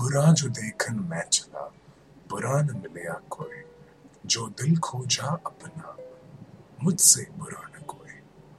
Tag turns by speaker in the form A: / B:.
A: बुरा जो देखन मैं चला, बुरा न मिलया कोई। जो दिल खोजा अपना, मुझसे बुरा